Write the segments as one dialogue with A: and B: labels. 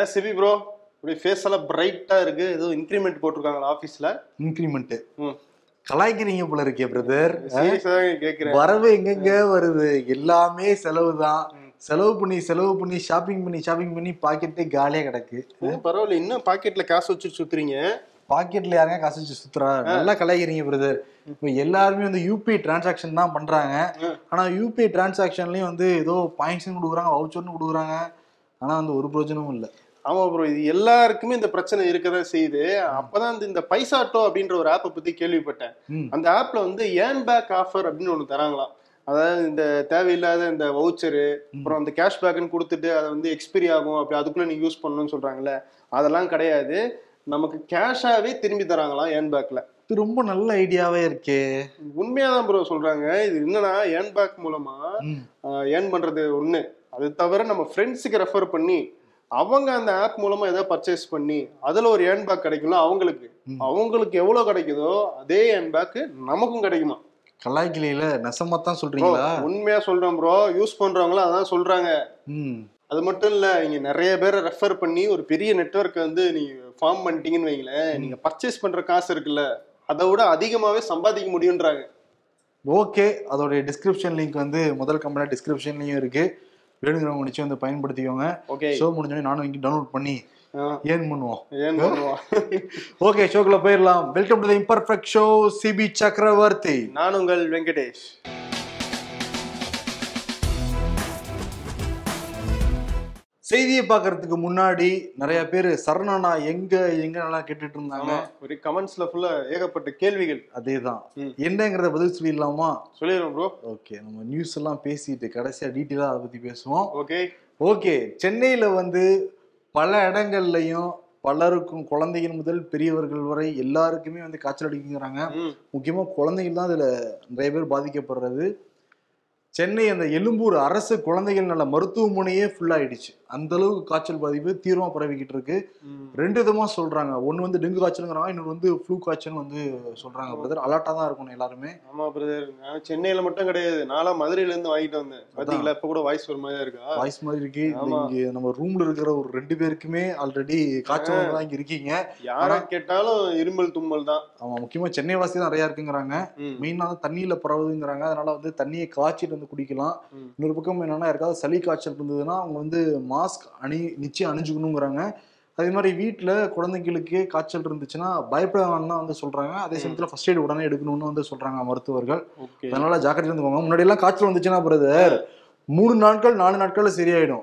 A: என்ன CP bro இப்படி face எல்லாம் பிரைட்டா இருக்கு. ஏதோ இன்க்ரிமெண்ட் போட்டிருக்காங்களா ஆபீஸ்ல
B: இன்க்ரிமெண்ட் கலாய்க்கிறீங்க போல இருக்கே பிரதர் வரவு எங்கெங்க வருது? எல்லாமே செலவு தான். செலவு பண்ணி செலவு பண்ணி ஷாப்பிங் பண்ணி ஷாப்பிங் பண்ணி பாக்கெட்டே காலியா கிடக்கு.
A: பரவாயில்ல. இன்னும் பாக்கெட்ல காசு வச்சு சுத்துறீங்க.
B: பாக்கெட்ல யாருங்க காசு வச்சு சுத்துறா? நல்லா கலாய்க்கிறீங்க பிரதர் இப்போ எல்லாருமே வந்து யூபிஐ டிரான்சாக்ஷன் தான் பண்றாங்க. ஆனா யூபிஐ டிரான்சாக்ஷன்லயும் வந்து ஏதோ பாயிண்ட்ஸ் கொடுக்குறாங்க வவுச்சர்னு கொடுக்குறாங்க. ஆனா வந்து ஒரு பிரயோஜனமும் இல்லை.
A: ஆமா ப்ரோ இது எல்லாருக்குமே இந்த பிரச்சனை இருக்கதான் செய்யுது. அப்பதான் இந்த- பைசாட்டோ அப்படின்ற ஒரு ஆப்பை பத்தி கேள்விப்பட்டேன். அந்த ஆப்ல வந்து ஏன் பேக் ஆஃபர் அப்படின்னு ஒண்ணு தராங்களாம். அதாவது இந்த தேவையில்லாத இந்த வவுச்சரு அப்புறம் அந்த கேஷ்பேக்னு கொடுத்துட்டு அதை வந்து எக்ஸ்பிரி ஆகும். அப்படி அதுக்குள்ள நீங்க யூஸ் பண்ணணும்னு சொல்றாங்கல்ல அதெல்லாம் கிடையாது. நமக்கு கேஷாவே திரும்பி தராங்களாம் ஏன் பேக்ல
B: இது ரொம்ப நல்ல ஐடியாவே இருக்கே.
A: உண்மையாதான் ப்ரோ சொல்றாங்க. இது என்னன்னா ஏன் பேக் மூலமா
B: ம்.
A: ஏர்ன் பண்றது ஒண்ணு. அது தவிர நம்ம ஃப்ரெண்ட்ஸுக்கு ரெஃபர் பண்ணி அவங்க அந்த ஆப் மூலமா ஏதாவது பர்ச்சேஸ் பண்ணி அதுல ஒரு ஏர்ன் பேக் கிடைக்கும்ல அவங்களுக்கு. அவங்களுக்கு எவ்வளவு கிடைக்குதோ அதே பேக் நமக்கும் கிடைக்குமா?
B: கலாய்க்கிலையில நெசமா தான் சொல்றீங்களா?
A: உண்மையா சொல்றேன் ப்ரோ யூஸ் பண்றவங்களும் அதான் சொல்றாங்க. அது மட்டும் இல்ல இங்க நிறைய பேரை ரெஃபர் பண்ணி ஒரு பெரிய நெட்வொர்க் வந்து நீங்க ஃபார்ம் பண்ணிட்டீங்கன்னு வைங்களேன் நீங்க பர்ச்சேஸ் பண்ற காசு இருக்குல்ல அதை விட அதிகமாவே சம்பாதிக்க முடியுன்றாங்க.
B: ஓகே அதோடைய டிஸ்கிரிப்ஷன் லிங்க் வந்து முதல் கம்பெனி டிஸ்கிரிப்ஷன்லயும் இருக்கு. வேணுங்கிறவங்க நிச்சயம் வந்து பயன்படுத்திக்கோங்க.
A: ஓகே
B: ஷோ முடிஞ்சோடனே நானும் இங்கே டவுன்லோட் பண்ணி ஏர்ன் பண்ணுவோம்.
A: ஏன் பண்ணுவான்
B: ஓகே ஷோக்குள்ள போயிடலாம் welcome to the imperfect show Sibi Chakravarthy
A: நான் உங்கள் வெங்கடேஷ்.
B: செய்தியை பார்க்கறதுக்கு முன்னாடி நிறைய பேர் சரணனா எங்க எங்க நல்லா கேட்டுட்டு இருந்தாங்க.
A: ஒரு கமெண்ட்ஸ்ல ஃபுல்லா ஏகப்பட்ட கேள்விகள்.
B: அதேதான்.
A: ம்.
B: என்னங்கிறத பதில் சொல்லிடலாமா?
A: சொல்லிடுறோம் ப்ரோ
B: ஓகே நம்ம நியூஸ் எல்லாம் பேசிட்டு கடைசியா டீட்டெயிலா அதை பத்தி பேசுவோம்.
A: ஓகே.
B: ஓகே சென்னையில வந்து பல இடங்கள்லையும் பலருக்கும் குழந்தைகள் முதல் பெரியவர்கள் வரை எல்லாருக்குமே வந்து காய்ச்சல் அடிக்குங்கிறாங்க. முக்கியமா குழந்தைகள் தான் இதுல நிறைய பேர் பாதிக்கப்படுறது. சென்னை அந்த எழும்பூர் அரசு குழந்தைகள் நல மருத்துவமனையே ஃபுல் ஆயிடுச்சு. அந்த அளவுக்கு காய்ச்சல் பாதிப்பு தீவிரமா பரவிக்கிட்டு இருக்கு. ரெண்டு விதமா சொல்றாங்க. ஒன்னு வந்து டெங்கு காய்ச்சலுங்கிறாங்க இன்னொரு வந்து ஃப்ளூ காய்ச்சல் வந்து சொல்றாங்க பிரதர் அலர்ட்டா தான் இருக்கணும் எல்லாருமே.
A: ஆமா பிரதர் சென்னையில மட்டும் கிடையாது. நாளா மதுரையில இருந்து வாங்கிட்டு வந்தேன். பாத்தீங்களா? இப்ப கூட வாய்ஸ் ஒரு மாதிரி இருக்கா?
B: வாய்ஸ் மாதிரி இருக்கு. இங்க நம்ம ரூம்ல இருக்கிற ஒரு ரெண்டு பேருக்குமே ஆல்ரெடி காய்ச்சல் தான் இங்க இருக்கீங்க.
A: யார கேட்டாலும் இருமல் தும்மல் தான்.
B: ஆமா முக்கியமா சென்னை வாசி நிறைய இருக்குங்கிறாங்க. மெயினா தண்ணியில பரவுதுங்கிறாங்க. அதனால வந்து தண்ணியை காய்ச்சிட்டு வந்து குடிக்கலாம். இன்னொரு பக்கம் என்னன்னா யாருக்காவது சளி காய்ச்சல் இருந்ததுன்னா அவங்க வந்து மாஸ்க் அணி நிச்சயம் அணிஞ்சுக்கணுங்கிறாங்க. அதே மாதிரி வீட்டில் குழந்தைங்களுக்கு காய்ச்சல் இருந்துச்சுன்னா பயப்பட வேணாம் தான் வந்து சொல்றாங்க. அதே சமயத்தில் ஃபர்ஸ்ட் எய்ட் உடனே எடுக்கணும்னு வந்து சொல்றாங்க மருத்துவர்கள். அதனால ஜாக்கிரதை இருந்துக்கோங்க முன்னாடி எல்லாம் காய்ச்சல் வந்துச்சுன்னா பிரதர் மூணு நாட்கள் நாலு நாட்கள்ல சரியாயிடும்.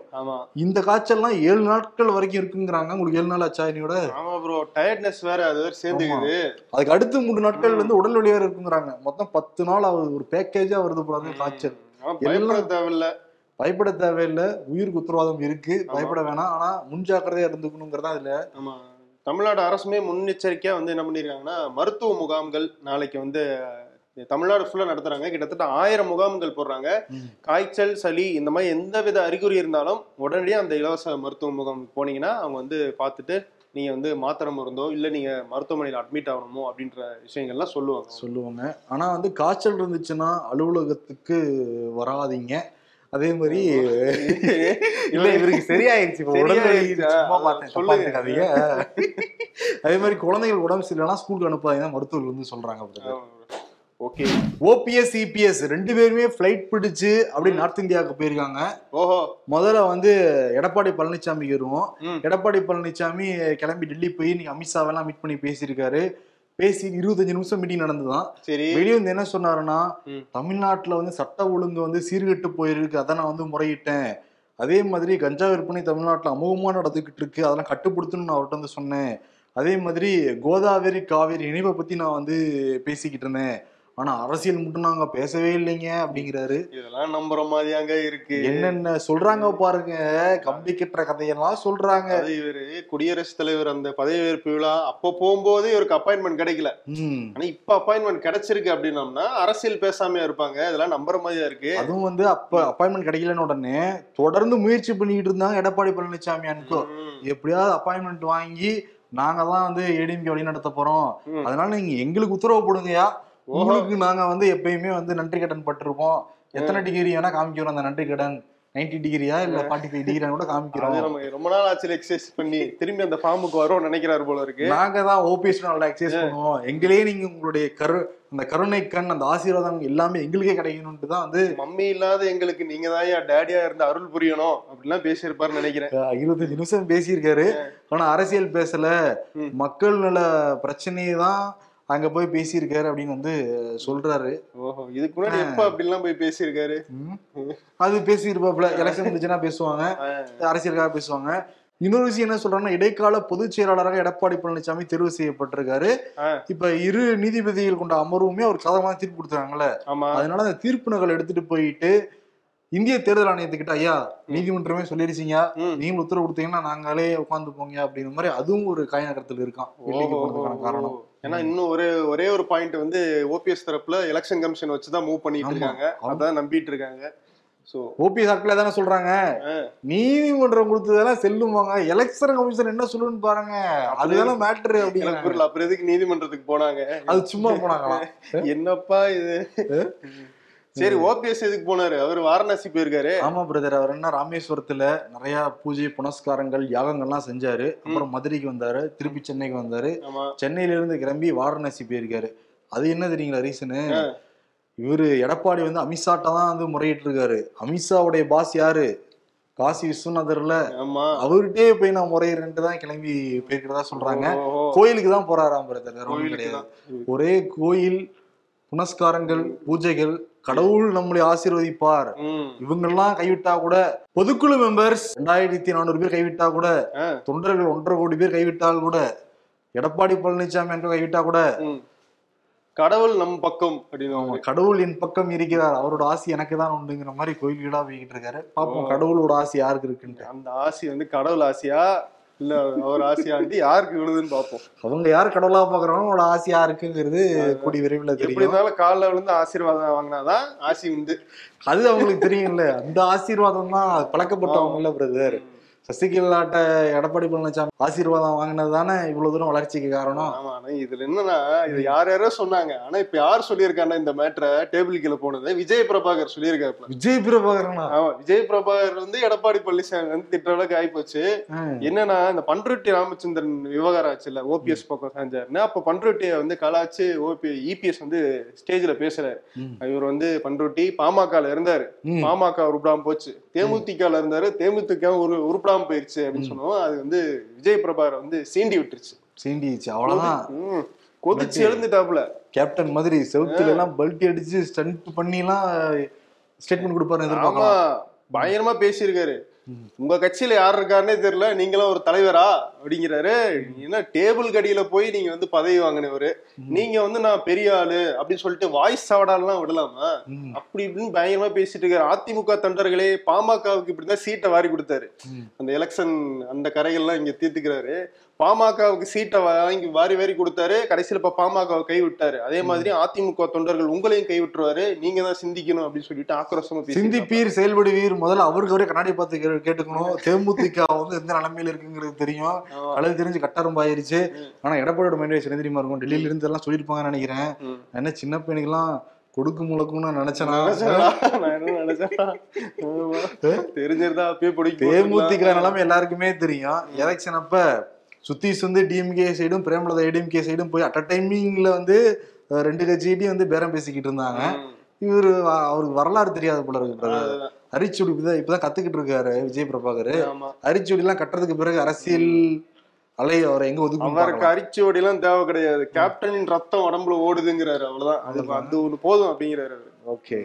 B: இந்த காய்ச்சல்லாம் ஏழு நாட்கள் வரைக்கும் இருக்குங்கிறாங்க. உங்களுக்கு ஏழு நாள் ஆச்சா இன்னையோட
A: ஆமா ப்ரோ டயர்ட்னஸ் வேற அது வேற சேர்ந்துக்குது.
B: அதுக்கு அடுத்து மூணு நாட்கள் வந்து உடல் வலி வேற இருக்குங்கிறாங்க. மொத்தம் பத்து நாள் ஆகுது. ஒரு பேக்கேஜா வருது போறாங்க காய்ச்சல்.
A: தேவையில்ல.
B: பயப்பட தேவையில்லை. உயிருக்கு உத்தரவாதம் இருக்கு. பயப்பட வேணாம். ஆனா முன்ஜாக்கிரதையா இருந்துக்கணுங்கிறதா
A: ஆமா. தமிழ்நாடு அரசுமே முன்னெச்சரிக்கையா வந்து என்ன பண்ணிருக்காங்கன்னா மருத்துவ முகாம்கள் நாளைக்கு வந்து தமிழ்நாடு ஃபுல்லா நடத்துறாங்க. கிட்டத்தட்ட ஆயிரம் முகாம்கள் போடுறாங்க. காய்ச்சல் சளி இந்த மாதிரி எந்த வித அறிகுறி இருந்தாலும் உடனடியாக அந்த இலவச மருத்துவ முகாம் போனீங்கன்னா அவங்க வந்து பார்த்துட்டு நீங்க வந்து மாத்திரை மருந்தோ இல்ல நீங்க மருத்துவமனையில் அட்மிட் ஆகணுமோ அப்படின்ற விஷயங்கள்லாம் சொல்லுவாங்க.
B: சொல்லுவாங்க. ஆனா வந்து காய்ச்சல் இருந்துச்சுன்னா அலுவலகத்துக்கு வராதீங்க. அதே மாதிரி இல்ல இவருக்கு சரியாயிருச்சு? சும்மா பார்த்தேன்.
A: சொல்லுங்க.
B: அதே மாதிரி குழந்தைகள் உடம்பு சரியில்லைனா ஸ்கூலுக்கு அனுப்பாதீங்க மருத்துவர்கள் வந்து சொல்றாங்க
A: ஓகே.
B: ஓபிஎஸ் இபிஎஸ் ரெண்டு பேருமே ஃபிளைட் பிடிச்சு அப்படியே நார்த் இந்தியாவுக்கு போயிருக்காங்க.
A: ஓஹோ.
B: முதல்ல வந்து எடப்பாடி பழனிசாமி வருவோம். எடப்பாடி பழனிசாமி கிளம்பி டெல்லி போய் நீங்க அமித்ஷாவெல்லாம் மீட் பண்ணி பேசியிருக்காரு. பேசி இருபத்தஞ்சு நிமிஷம் மீட்டிங் நடந்துதான்
A: சரி.
B: வெளியே வந்து என்ன சொன்னாருன்னா. தமிழ்நாட்டுல வந்து சட்ட ஒழுங்கு வந்து சீர்கெட்டு போயிருக்கு அதை நான் வந்து முறையிட்டேன். அதே மாதிரி கஞ்சா விற்பனை தமிழ்நாட்டுல அமோகமா நடந்துகிட்டு இருக்கு அதெல்லாம் கட்டுப்படுத்தணும்னு நான் அவர்கிட்ட வந்து சொன்னேன். அதே மாதிரி கோதாவரி காவேரி இணைப்பை பத்தி நான் வந்து பேசிக்கிட்டு இருந்தேன். ஆனா அரசியல் மட்டும் நாங்க பேசவே இல்லைங்க அப்படிங்கிறாரு.
A: இதெல்லாம் நம்புற மாதிரியாங்க இருக்கு.
B: என்னென்ன சொல்றாங்க பாருங்க. கம்பி கட்டுற கதையெல்லாம் சொல்றாங்க.
A: இவரு குடியரசுத் தலைவர் அந்த பதவியேற்பு விழா அப்ப போகும்போது இவருக்கு அப்பாயின்மெண்ட் கிடைக்கல. ஆனா இப்ப அப்பாயின்மெண்ட் கிடைச்சிருக்கு அப்படின்னம்னா அரசியல் பேசாம இருப்பாங்க. இதெல்லாம் நம்புற மாதிரியா இருக்கு.
B: அதுவும் வந்து அப்ப அப்பாயின்மெண்ட் கிடைக்கலன்னு உடனே தொடர்ந்து முயற்சி பண்ணிட்டு இருந்தாங்க எடப்பாடி பழனிசாமி அனுக்கோ எப்படியாவது அப்பாயின்மெண்ட் வாங்கி நாங்க தான் வந்து ஏடிஎம்கே வழி நடத்த போறோம். அதனால நீங்க எங்களுக்கு உத்தரவு போடுங்கயா. உங்களுக்கு நாங்க வந்து எப்பயுமே வந்து நன்றி கடன் பட்டிருப்போம். எத்தனை டிகிரி வேணா காமிக்கிறோம் அந்த நன்றி கடன். நைன்டி டிகிரியா இல்ல ஃபார்ட்டி ஃபைவ் டிகிரியா கூட காமிக்கிறோம்.
A: ரொம்ப நாள் ஆச்சு எக்ஸசைஸ் பண்ணி. திரும்பி அந்த ஃபார்முக்கு வரோம்னு நினைக்கிறாரு போல இருக்கு.
B: நாங்க தான் ஓபிஎஸ் நல்லா எக்ஸசைஸ் பண்ணுவோம். எங்களே நீங்க உங்களுடைய கரு அந்த கருணை கண் அந்த ஆசீர்வாதம் எல்லாமே எங்களுக்கே கிடைக்கணும்ட்டு தான் வந்து
A: மம்மி இல்லாத எங்களுக்கு நீங்க தான் டேடியா இருந்து அருள் புரியணும் அப்படிலாம் பேசியிருப்பாருன்னு நினைக்கிறேன்.
B: இருபத்தஞ்சு நிமிஷம் பேசியிருக்காரு. ஆனா அரசியல் பேசல. மக்கள் நல பிரச்சனையை தான் அங்க போய் பேசியிருக்காரு அப்படின்னு வந்து சொல்றாரு.
A: ஓஹோ இதுக்கு முன்னாடி எப்ப அப்படிலாம் போய் பேசியிருக்காரு.
B: அது பேசியிருப்பாப்ல எலெக்ஷன் முடிஞ்சுன்னா பேசுவாங்க. அரசியலுக்காக பேசுவாங்க. இன்னொரு விஷயம் என்ன சொல்றாங்கன்னா இடைக்கால பொதுச் செயலாளராக எடப்பாடி பழனிசாமி தேர்வு செய்யப்பட்டிருக்காரு. இப்ப இரு நீதிபதிகள் கொண்ட அமர்வுமே அவர் சாதகமான தீர்ப்பு கொடுத்தாங்கல்ல
A: ஆமா.
B: அதனால அந்த தீர்ப்பு நகல் எடுத்துட்டு போயிட்டு இந்திய தேர்தல் ஆணையத்துக்கிட்ட ஐயா நீதிமன்றமே சொல்லிருச்சீங்க. நீங்க உத்தரவு கொடுத்தீங்கன்னா நாங்களே உட்காந்து போங்க. அப்படிங்கிற மாதிரி அதுவும் ஒரு காய நகரத்தில் இருக்கான் காரணம்.
A: ஏன்னா இன்னும் ஒரே ஒரே ஒரு பாயிண்ட் வந்து ஓபிஎஸ் தரப்புல எலெக்ஷன் கமிஷன் வச்சுதான் மூவ் பண்ணிட்டு. இருக்காங்க. அதான் நம்பிட்டு இருக்காங்க. சோ
B: ஓபிஎஸ் ஆட்களே தானே சொல்றாங்க? நீதிமன்றம் கொடுத்ததெல்லாம் செல்லுமாங்க எலெக்ஷன் கமிஷன் என்ன சொல்லுன்னு பாருங்க. அதுதானே மேட்ரு
A: எனக்கு
B: அப்படிங்கிறாங்க.
A: புரியல. அப்புறம் எதுக்கு நீதிமன்றத்துக்கு போனாங்க?
B: அது சும்மா போனாங்களாம்.
A: என்னப்பா இது? சரி ஓபிஎஸ் எதுக்கு போனாரு? அவர் வாரணாசி போயிருக்காரு.
B: ஆமா பிரதர் அவர் என்ன ராமேஸ்வரத்துல நிறைய பூஜை புனஸ்காரங்கள் யாகங்கள்லாம் செஞ்சாரு. அப்புறம் மதுரைக்கு வந்தாரு திருப்பி சென்னைக்கு வந்தாரு. சென்னையில இருந்து கிளம்பி வாரணாசி போயிருக்காரு. அது என்ன தெரியுங்களா ரீசனு இவரு எடப்பாடி வந்து அமித்ஷாட்ட தான் வந்து முறையிட்டு இருக்காரு அமித்ஷாவுடைய பாஸ் யாரு? காசி விஸ்வநாதர்ல.
A: ஆமா.
B: அவர்கிட்டயே போய் நான் முறையிறேன்ட்டு தான் கிளம்பி போயிருக்கிறதா சொல்றாங்க. கோயிலுக்கு தான் போறாராம் பிரதர். ஒரே கோயில் புனஸ்காரங்கள் பூஜைகள் கடவுள் நம்மளை ஆசீர்வதிப்பார். இவங்கெல்லாம் கைவிட்டா கூட பொதுக்குழு மெம்பர்ஸ் ரெண்டாயிரத்தி நானூறு பேர் கைவிட்டா கூட. தொண்டர்கள் ஒன்றரை கோடி பேர் கைவிட்டால் கூட எடப்பாடி பழனிசாமி என்று கைவிட்டா கூட.
A: கடவுள் நம் பக்கம் அப்படின்னு
B: கடவுள் என் பக்கம் இருக்கிறார் அவரோட ஆசி எனக்கு தான் உண்டுங்கிற மாதிரி கோயில்களா போய்கிட்டு இருக்காரு பாப்போம் கடவுளோட ஆசி யாருக்கு இருக்குன்ட்டு
A: அந்த ஆசி வந்து கடவுள் ஆசையா இல்ல அவர் ஆசையா வந்து யாருக்கு விழுதுன்னு பாப்போம்
B: அவங்க யார் கடவுளா பாக்குறாங்களோ அவங்களோட ஆசி யாருக்குங்கிறது கூடி விரைவில் தெரியும்.
A: இருந்தாலும் காலில் விழுந்து ஆசீர்வாதம் வாங்கினாதான் ஆசி உண்டு.
B: அது அவங்களுக்கு தெரியும்ல. அந்த ஆசீர்வாதம் தான் பழக்கப்பட்டவங்கல்ல பிரதர் சசிகலாட்ட எடப்பாடி பழனிசாமி ஆசீர்வாதம் வாங்கினது தானே இவ்வளவு தூரம் வளர்ச்சிக்கு காரணம்?
A: ஆமா இதுல என்னன்னா இது யார் யாரோ சொன்னாங்க. ஆனா இப்ப யார் சொல்லியிருக்காங்கன்னா இந்த மேட்ரை டேபிள் கீழே போனது விஜய் பிரபாகர் சொல்லியிருக்காருல
B: விஜய் பிரபாகரனா?
A: ஆமா விஜய் பிரபாகர் வந்து எடப்பாடி பழனிசாமி வந்து திட்ட அளவுக்கு ஆயிப்போச்சு. என்னன்னா இந்த பண்ருட்டி ராமச்சந்திரன் விவகாரம் ஆச்சுல்ல ஓபிஎஸ் பக்கம் செஞ்சாருன்னு அப்ப பண்ருட்டியை வந்து கலாச்சு ஓபி இபிஎஸ் வந்து ஸ்டேஜ்ல பேசுறாரு. இவர் வந்து பண்ருட்டி பாமகல இருந்தாரு. பாமக உருப்படாம போச்சு. தேமுதிகல இருந்தாரு. தேமுதிக ஒரு உருப்படாம போயிருச்சு அப்படின்னு சொன்னோம் அது வந்து விஜய் பிரபாகர் வந்து சீண்டி விட்டுருச்சு.
B: சீண்டிச்சு அவ்வளவுதான்.
A: கொதிச்சு எழுந்துட்டாப்புல.
B: கேப்டன் மாதிரி செவுத்துல எல்லாம் பல்ட்டி அடிச்சு ஸ்டண்ட் பண்ணி எல்லாம் ஸ்டேட்மெண்ட் கொடுப்பாரு
A: பயங்கரமா பேசியிருக்காரு. உங்க கட்சியில யார் இருக்காருன்னே தெரியல. நீங்களும் ஒரு தலைவரா அப்படிங்கிறாரு. என்ன டேபிள் கடியில போய் நீங்க வந்து பதவி வாங்கினவரு. நீங்க வந்து நான் பெரிய ஆளு அப்படின்னு சொல்லிட்டு வாய்ஸ் சவடாலாம் விடலாமா. அப்படி இப்படின்னு பயங்கரமா பேசிட்டு இருக்காரு. அதிமுக தொண்டர்களே பாமகவுக்கு இப்படிதான் சீட்டை வாரி கொடுத்தாரு. அந்த எலெக்ஷன் அந்த கரைகள்லாம் இங்க தீர்த்துக்கிறாரு. பாமகவுக்கு சீட்டை வாங்கி வாரி வாரி கொடுத்தாரு. கடைசியில இப்ப பாமகவை கை விட்டாரு அதே மாதிரி அதிமுக தொண்டர்கள் உங்களையும் கை விட்டுருவாரு நீங்க தான் சிந்திக்கணும் அப்படின்னு சொல்லிட்டு ஆக்ரோஷமா
B: சிந்திப்பீர் செயல்படுவீர் முதல்ல அவருக்கு அவரே கண்ணாடி பார்த்து கேட்டுக்கணும். தேமுதிக வந்து எந்த நிலைமையில இருக்குங்கிறது தெரியும். கலது தெரிஞ்சு கட்டாரம் ஆயிருச்சு. ஆனா எடப்பாடியோட மைண்ட் என்ன தெரியுமா இருக்கும் டெல்லியில இருந்து எல்லாம் சொல்லியிருப்பாங்கன்னு நினைக்கிறேன். என்ன சின்ன பையனுக்கெல்லாம் கொடுக்கு முழக்கும்னு நினைச்சேனா.
A: தெரிஞ்சிருந்தா அப்பயே பிடிக்கும்.
B: தேமுதிக நிலைமை எல்லாருக்குமே தெரியும். எலெக்ஷன் அப்ப சுத்தீஷ் வந்து டிஎம்கே சைடும் பிரேமலதா ஏடிஎம்கே சைடும் போய் அட் அ டைமிங்ல வந்து ரெண்டு கட்சிகிட்டையும் வந்து பேரம் பேசிக்கிட்டு இருந்தாங்க. இவரு அவருக்கு வரலாறு தெரியாத போல இருக்கு. அரிச்சுடி இப்பதான் இப்பதான் கத்துக்கிட்டு இருக்காரு விஜய் பிரபாகர். அரிச்சுடி எல்லாம் கட்டுறதுக்கு பிறகு அரசியல் அலை அவரை எங்க ஒதுக்கும்
A: அவருக்கு அரிச்சோடி எல்லாம் தேவை கிடையாது. கேப்டனின் ரத்தம் உடம்புல ஓடுதுங்கிறாரு அவ்வளவுதான். அது அது ஒண்ணு போதும் அப்படிங்கிறாரு.
B: ஓகே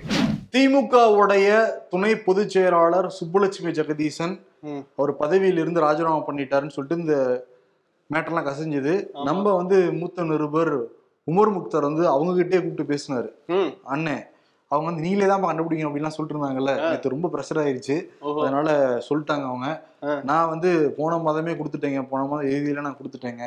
B: திமுகவுடைய துணை பொதுச் செயலாளர் சுப்புலட்சுமி ஜெகதீசன். அவர் பதவியில இருந்து ராஜினாமா பண்ணிட்டாருன்னு சொல்லிட்டு இந்த மேட்டர்லாம் கசிஞ்சது. நம்ம வந்து மூத்த நிருபர் உமர் முக்தார் வந்து அவங்க கிட்டே கூப்பிட்டு பேசினாரு. அண்ணன் அவங்க வந்து நீங்களே தான் கண்டுபிடிக்கணும் அப்படின்லாம் சொல்லிட்டு இருந்தாங்கல்ல நேற்று ரொம்ப ப்ரெஷர் ஆயிருச்சு. அதனால சொல்லிட்டாங்க அவங்க. நான் வந்து போன மாதமே கொடுத்துட்டேங்க. போன மாதம் எழுதியில நான் கொடுத்துட்டேங்க.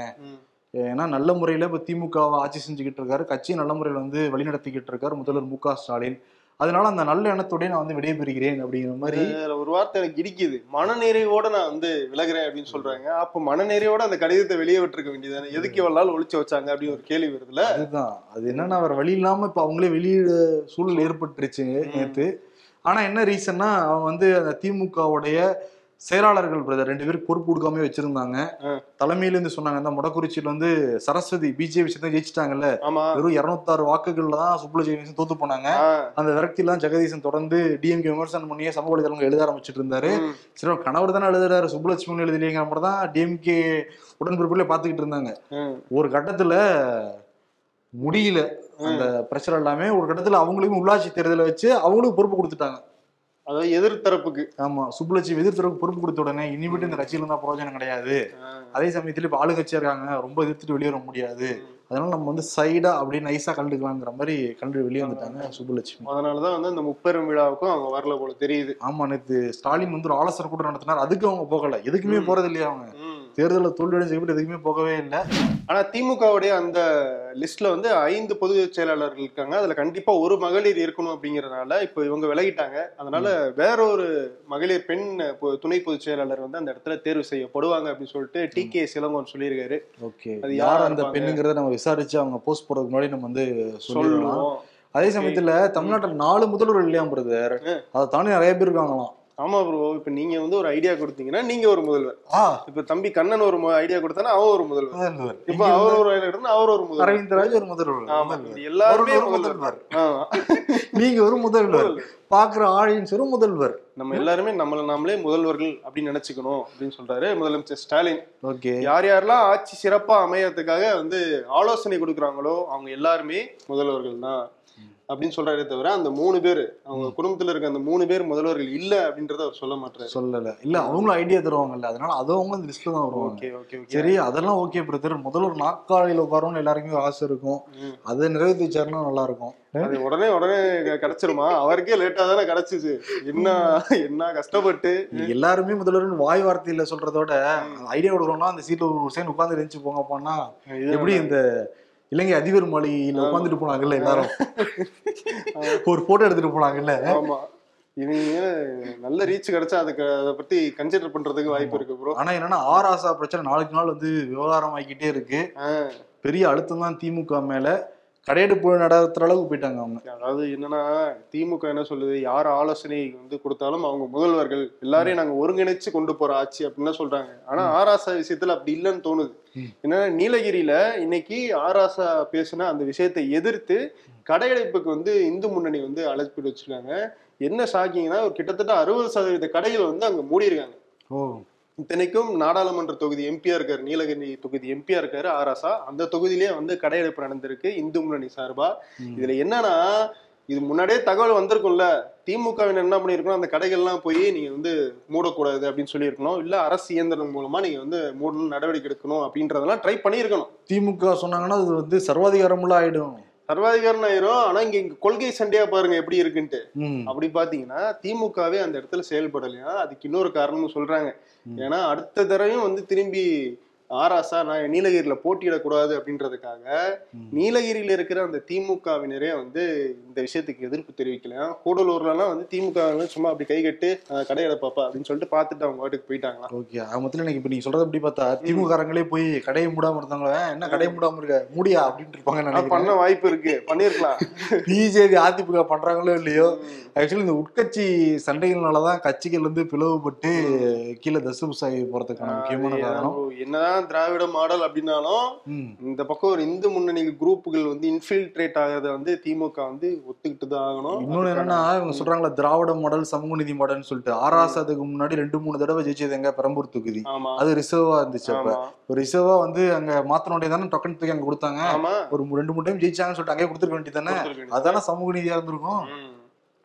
B: ஏன்னா நல்ல முறையில இப்ப திமுகவை ஆட்சி செஞ்சுக்கிட்டு இருக்காரு. கட்சி நல்ல முறையில் வந்து வழிநடத்திக்கிட்டு இருக்காரு முதல்வர் மு க ஸ்டாலின். அதனால அந்த நல்ல எண்ணத்தோடய நான் வந்து விடைபெறுகிறேன் அப்படிங்கிற மாதிரி
A: ஒரு வார்த்தை எனக்கு இடிக்குது. மனநிறைவோட நான் வந்து விலகுறேன் அப்படின்னு சொல்றாங்க. அப்ப மனநிறைவோட அந்த கடிதத்தை வெளியே விட்டுருக்க வேண்டியதானே எதுக்கு இவ்வளவு நாள் ஒளிச்சு வச்சாங்க அப்படின்னு ஒரு கேள்வி வருதுல
B: அதுதான். அது என்னன்னா வேற வழி இல்லாம இப்ப அவங்களே வெளியிட சூழல் ஏற்பட்டுருச்சு நேத்து. ஆனா என்ன ரீசன்னா அவங்க வந்து அந்த திமுகவுடைய செயலாளர்கள் பிரதர் ரெண்டு பேருக்கு பொறுப்பு கொடுக்காம வச்சிருந்தாங்க.
A: ஆ.
B: தலைமையில இருந்து சொன்னாங்க இந்த மொடக்குறிச்சியில வந்து சரஸ்வதி பிஜேபி சேர்ந்து ஜெயிச்சிட்டாங்கல்ல. வெறும் இருநூத்தாறு வாக்குகள்ல தான் சுப்புலட்சுமி தோத்து போனாங்க. அந்த விரக்தியெல்லாம் ஜெகதீசன் தொடர்ந்து டிஎம்கே விமர்சனம் பண்ணியே சமூக வலைதளங்கள் எழுத ஆரம்பிச்சிட்டு இருந்தாரு. சரி கணவர் தானே எழுதுறாரு சுப்புலட்சுமி எழுதலைங்கிற மாதிரி தான் டிஎம்கே உடன்பிறப்புல பாத்துக்கிட்டு இருந்தாங்க. ஒரு கட்டத்துல முடியல. அந்த பிரச்சனை எல்லாமே ஒரு கட்டத்துல அவங்களுக்கும் உள்ளாட்சி தேர்தலை வச்சு அவங்களுக்கும் பொறுப்பு கொடுத்துட்டாங்க.
A: அதாவது எதிர்த்தரப்புக்கு.
B: ஆமா சுப்புலட்சுமி எதிர்த்தரவுக்கு பொறுப்பு கொடுத்த உடனே இனிமேட்டு இந்த கட்சியில இருந்தா பிரயோஜனம் கிடையாது. அதே சமயத்துல இப்ப ஆளுங்கட்சியா இருக்காங்க ரொம்ப எதிர்த்துட்டு வெளியே வர முடியாது. அதனால நம்ம வந்து சைடா அப்படியே நைஸா கண்டுக்கலாங்கிற மாதிரி கண்டு வெளியே வந்துட்டாங்க சுப்புலட்சுமி.
A: அதனாலதான் வந்து அந்த முப்பெரும் விழாவுக்கும் அவங்க வரல போல தெரியுது.
B: ஆமா நேத்து ஸ்டாலின் வந்து ஒரு ஆலோசனை கூட நடத்தினார். அதுக்கு அவங்க போகல. எதுக்குமே. போறது இல்லையா அவங்க. தேர்தலில் தோல்வியடைஞ்சு செய்யப்பட்டு எதுக்குமே போகவே இல்லை.
A: ஆனா திமுகவுடைய அந்த லிஸ்ட்ல வந்து ஐந்து பொதுச் செயலாளர்கள் இருக்காங்க. அதுல கண்டிப்பா ஒரு மகளிர் இருக்கணும் அப்படிங்கறதுனால இப்போ இவங்க விலகிட்டாங்க. அதனால வேற ஒரு மகளிர் பெண் துணை பொதுச் செயலாளர் வந்து அந்த இடத்துல தேர்வு செய்யப்படுவாங்க அப்படின்னு சொல்லிட்டு டி கே சிலங்கோன் சொல்லியிருக்காரு.
B: ஓகே.
A: அது
B: யார் அந்த? பெண்ணுங்கிறத நம்ம விசாரிச்சு அவங்க போஸ்ட் போறதுக்கு முன்னாடி நம்ம வந்து சொல்லலாம் அதே சமயத்துல தமிழ்நாட்டுல நாலு முதல்வர் இல்லையா பிரதர் அதை தாண்டி நிறைய பேர் இருக்காங்களாம்.
A: ஆமா ப்ரோ இப்ப நீங்க வந்து ஒரு ஐடியா கொடுத்தீங்கன்னா நீங்க ஒரு முதல்வர். இப்ப தம்பி கண்ணன் ஒரு ஐடியா கொடுத்தானா அவன் ஒரு முதல்வர். இப்ப அவர் ஒரு ஐடியா கொடுத்தா அவர் ஒரு முதல்வர்.
B: அரவிந்த் ஒரு முதல்வர்.
A: எல்லாருமே
B: ஒரு
A: முதல்வர்.
B: நீங்க ஒரு முதல்வர். பாக்குற ஆடியன்ஸ் ஒரு முதல்வர்.
A: நம்ம எல்லாருமே நம்மள நாமளே முதல்வர்கள் அப்படின்னு நினைச்சுக்கணும் அப்படின்னு சொல்றாரு முதலமைச்சர் ஸ்டாலின்.
B: ஓகே.
A: யார் யாரெல்லாம் ஆட்சி சிறப்பா அமையறதுக்காக வந்து ஆலோசனை கொடுக்குறாங்களோ அவங்க எல்லாருமே முதல்வர்கள் தான். அப்படின்னு சொல்றாரே தவிர அந்த மூணு பேர் அவங்க குடும்பத்துல இருக்க அந்த மூணு பேர் முதல்வர்கள் இல்ல அப்படின்றத அவர் சொல்ல மாட்டாரு
B: சொல்லல. இல்ல அவங்களும் ஐடியா தருவாங்கல்ல. அதனால அது அவங்க அந்த லிஸ்ட்ல தான் வருவாங்க.
A: ஓகே ஓகே
B: சரி அதெல்லாம் ஓகே பிரதர் முதல்வர் நாற்காலியில உட்காரணும்னு எல்லாருக்குமே ஆசை இருக்கும். அதை நிறைவேற்றிச்சாருன்னா நல்லா இருக்கும்.
A: அது உடனே உடனே கிடைச்சிருமா? அவருக்கே லேட்டா தானே கிடைச்சிச்சு என்ன என்ன கஷ்டப்பட்டு?
B: எல்லாருமே முதல்வர்னு வாய் வார்த்தையில சொல்றதோட ஐடியா கொடுக்கணும்னா அந்த சீட்ல ஒரு சைன் உட்கார்ந்து இருந்துச்சு போங்க போனா எப்படி இந்த இலங்கை அதிபர் மாளிகையில உட்காந்துட்டு போனாங்கல்ல எல்லாரும். ஒரு போட்டோ எடுத்துட்டு போனாங்கல்ல.
A: ஆமா. இவங்க நல்ல ரீச் கிடைச்சா அதுக்கு அதை பத்தி கன்சிடர் பண்றதுக்கு வாய்ப்பு இருக்கு ப்ரோ
B: ஆனா என்னன்னா ஆர் ஆசா பிரச்சனை நாளுக்கு நாள் வந்து விவகாரம் ஆகிக்கிட்டே இருக்கு பெரிய அழுத்தம் தான் திமுக மேல. கடையெடுப்பு நடத்துற அளவுக்கு போயிட்டாங்க அவங்க.
A: அதாவது என்னன்னா திமுக என்ன சொல்லுது? யார் ஆலோசனை வந்து கொடுத்தாலும் அவங்க முதல்வர்கள் எல்லாரையும் நாங்க ஒருங்கிணைச்சு கொண்டு போற ஆட்சி அப்படின்னு சொல்றாங்க. ஆனா ஆராசா விஷயத்துல அப்படி இல்லைன்னு தோணுது. ஏன்னா நீலகிரியில இன்னைக்கு ஆராசா பேசின அந்த விஷயத்தை எதிர்த்து கடையடைப்புக்கு வந்து இந்து முன்னணி வந்து அழைப்பு வச்சிருக்காங்க என்ன ஷாக்கிங்னா ஒரு கிட்டத்தட்ட அறுபது சதவீத கடைகள் வந்து அங்க மூடி இருக்காங்க
B: ஓ.
A: இத்தனைக்கும் நாடாளுமன்ற தொகுதி எம்பியா இருக்காரு நீலகிரி தொகுதி எம்பியா இருக்காரு ஆராசா அந்த தொகுதியிலேயே வந்து கடையெடுப்பு நடந்திருக்கு இந்து முன்னணி சார்பா. இதுல என்னன்னா இது முன்னாடியே தகவல் வந்திருக்கும்ல திமுகவினர் என்ன பண்ணிருக்கணும் அந்த கடைகள்லாம் போய் நீங்க வந்து மூடக்கூடாது அப்படின்னு சொல்லியிருக்கணும் இல்ல அரசு இயந்திரம் மூலமா நீங்க வந்து மூடணும் நடவடிக்கை எடுக்கணும் அப்படின்றதெல்லாம் ட்ரை பண்ணியிருக்கணும்.
B: திமுக சொன்னாங்கன்னா அது வந்து சர்வாதிகாரமுள்ள ஆயிடும்.
A: சர்வாதிகாரம் ஆயிரும் ஆனா இங்க இங்க கொள்கை சண்டையா பாருங்க எப்படி இருக்குன்ட்டு. அப்படி பாத்தீங்கன்னா திமுகவே அந்த இடத்துல செயல்படலையா அதுக்கு இன்னொரு காரணமும் சொல்றாங்க. ஏன்னா அடுத்த தடவையும் வந்து திரும்பி ஆராசா நான் நீலகிரியில போட்டியிடக்கூடாது அப்படின்றதுக்காக. நீலகிரியில இருக்கிற அந்த திமுகவினரே வந்து இந்த விஷயத்துக்கு எதிர்ப்பு தெரிவிக்கலையா கூடலூர்லலாம் வந்து திமுக சும்மா அப்படி கை கட்டு "அஹ், கடையிட பாப்பா அப்படின்னு சொல்லிட்டு பார்த்துட்டு அவங்க வாட்டுக்கு போயிட்டாங்களாம்.
B: ஓகே அது மொத்தம் எனக்கு இப்ப நீங்க சொல்றது எப்படி பார்த்தா திமுக காரங்களே போய் கடையை மூடாம இருந்தாங்களே? என்ன கடையை மூடாம இருக்க? முடியா? அப்படின்ட்டு இருப்பாங்க
A: பண்ண வாய்ப்பு இருக்கு. பண்ணிருக்கலாம்.
B: பிஜேபி அதிமுக பண்றாங்களோ இல்லையோ? ஆக்சுவலி இந்த உட்கட்சி சண்டைகள்னாலதான் கட்சிகள் வந்து பிளவுபட்டு கீழே தசுபுசாகி போறதுக்கான முக்கியமான காரணம்.
A: என்னதான் திராவிட மாடல் அப்படின்னாலும். இந்த பக்கம் ஒரு இந்து முன்னணி குரூப்புகள் வந்து இன்ஃபில்ட்ரேட் ஆகிறத வந்து திமுக வந்து ஒத்துக்கிட்டு தான் ஆகணும்.
B: இன்னொன்னு என்னன்னா இவங்க சொல்றாங்களா திராவிட மாடல் சமூக நீதி மாடல்னு சொல்லிட்டு. ஆறாசத்துக்கு முன்னாடி ரெண்டு மூணு தடவை ஜெயிச்சது எங்க? பெரம்பூர் தொகுதி. அது ரிசர்வா இருந்துச்சு அப்ப. ரிசர்வா வந்து அங்க மாத்தினோடே தானே டொக்கன் தூக்கி அங்க கொடுத்தாங்க. ஒரு ரெண்டு மூணு டைம் ஜெயிச்சாங்கன்னு சொல்லிட்டு அங்கே கொடுத்துருக்க வேண்டியது தானே?
A: கொடுத்திருக்க வேண்டியது.
B: அதானே சமூக நீதியா இருந்திருக்கும்.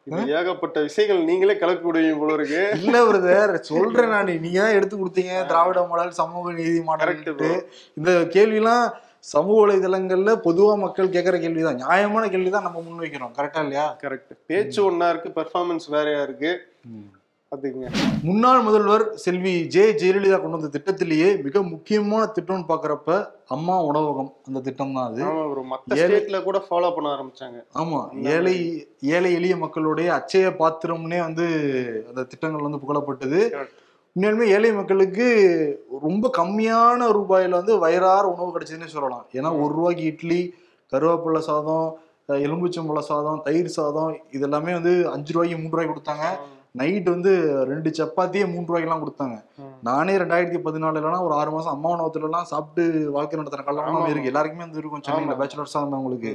A: ஏகப்பட்ட விஷயங்கள் நீங்களே கலக்க விடுவீங்க போல இருக்கு.
B: இல்ல பிரதர் சொல்றேன் நான். நீங்க தான் எடுத்து கொடுத்தீங்க? திராவிட மாடல் சமூக நீதி மாடல் இந்த கேள்விலாம் சமூக வலைதளங்கள்ல பொதுவா மக்கள் கேட்கற கேள்விதான். நியாயமான கேள்விதான் நம்ம முன் வைக்கிறோம். கரெக்டா இல்லையா?
A: கரெக்ட் பேச்சு ஒன்னா இருக்கு பெர்ஃபார்மன்ஸ் வேறையா இருக்கு. பாத்துக்கங்க
B: முன்னாள் முதல்வர் செல்வி ஜே ஜெயலலிதா கொண்டு வந்த திட்டத்திலேயே மிக முக்கியமான திட்டம்னு பாக்குறப்ப அம்மா உணவகம் அந்த திட்டம் தான் அது.
A: ஆமா ப்ரோ மத்த
B: ஏழை-
A: ஸ்டேட்ல கூட ஃபாலோ பண்ண ஆரம்பிச்சாங்க.
B: ஆமா. ஏழை ஏழை எளிய மக்களுடைய அச்சய பாத்திரம்னே வந்து அந்த திட்டங்கள் வந்து புகழப்பட்டது. உண்மையாலுமே ஏழை மக்களுக்கு ரொம்ப கம்மியான ரூபாயில வந்து வயிறார உணவு கிடைச்சதுன்னே சொல்லலாம். ஏன்னா ஒரு ரூபாய்க்கு இட்லி கருவேப்பிலை சாதம் எலும்புச்சம்பழ சாதம் தயிர் சாதம் இது எல்லாமே வந்து அஞ்சு ரூபாய்க்கு மூணு ரூபாய்க்கு கொடுத்தாங்க. நைட் வந்து ரெண்டு சப்பாத்தியே மூணு ரூபாய்க்கெல்லாம் கொடுத்தாங்க. நானே ரெண்டாயிரத்தி பதினாலுலாம் ஒரு ஆறு மாசம் அம்மா உணவத்துல எல்லாம் சாப்பிட்டு வாழ்க்கை நடத்துற. காலம் இருக்கு எல்லாருக்குமே வந்து இருக்கும் சென்னையில
A: ஆமா.
B: பேச்சுலர்ஸா இருந்தவங்களுக்கு.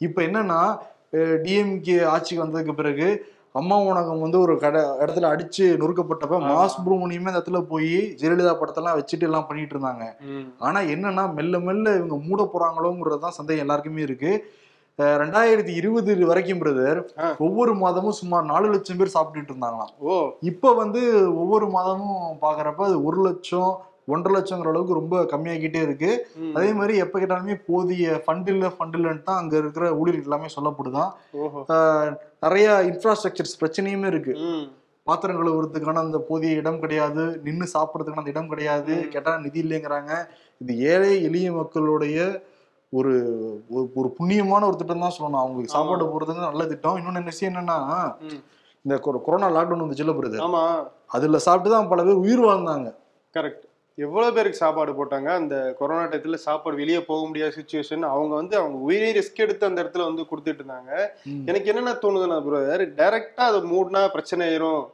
B: இப்ப என்னன்னா டிஎம்கே ஆட்சிக்கு வந்ததுக்கு பிறகு அம்மா உணவகம் வந்து ஒரு கடை இடத்துல அடிச்சு நொறுக்கப்பட்டப்ப. மாஸ் சுப்ரமணியமே அந்த இடத்துல போய் ஜெயலலிதா படத்தெல்லாம் வச்சுட்டு எல்லாம் பண்ணிட்டு இருந்தாங்க. ஆனா என்னன்னா மெல்ல மெல்ல இவங்க மூட போறாங்களோங்கிறதுதான் சந்தேகம் எல்லாருக்குமே இருக்கு ரெண்டாயிரத்தி இருபது வரைக்கும் பிரதர். ஒவ்வொரு மாதமும் சுமார் நாலு லட்சம் பேர் சாப்பிட்டுட்டு இருந்தாங்களாம்
A: ஓ
B: இப்ப வந்து ஒவ்வொரு மாதமும் பாக்குறப்ப அது ஒரு லட்சம் ஒன்றரை லட்சங்கிற அளவுக்கு ரொம்ப கம்மியாகிட்டே இருக்கு. அதே மாதிரி எப்ப கேட்டாலுமே போதிய ஃபண்ட் இல்ல ஃபண்ட் இல்லைன்னு தான் அங்க இருக்கிற ஊழியர்கள் எல்லாமே சொல்லப்படுதான் நிறைய இன்ஃப்ராஸ்ட்ரக்சர்ஸ் பிரச்சனையுமே இருக்கு. பாத்திரம் கழுவுறதுக்கான அந்த போதிய இடம் கிடையாது நின்று சாப்பிட்றதுக்கான அந்த இடம் கிடையாது
A: ம்.
B: கேட்டா நிதி இல்லைங்கிறாங்க இது ஏழை எளிய மக்களுடைய ஒரு ஒரு- புண்ணியமான ஒரு திட்டம் தான் சொல்லணும். அவங்களுக்கு. சாப்பாடு போறதுக்கு நல்ல திட்டம். இன்னொன்னு விஷயம் என்னன்னா. இந்த கொரோனா லாக்டவுன் வந்துச்சுல பிரதர்
A: ஆமா.
B: அதுல சாப்பிட்டு தான் பல பேர் உயிர் வாழ்ந்தாங்க.
A: கரெக்ட் எவ்வளவு பேருக்கு சாப்பாடு போட்டாங்க? அந்த கொரோனா டயத்துல சாப்பாடு வெளியே போக முடியாத சுச்சுவேஷன் அவங்க வந்து அவங்க உயிரை ரிஸ்க் எடுத்து அந்த இடத்துல வந்து கொடுத்துட்டு இருந்தாங்க. எனக்கு என்னென்ன தோணுதுன்னா பிரதர் டைரக்டா அதை மூடினா பிரச்சனை ஆயிரும்.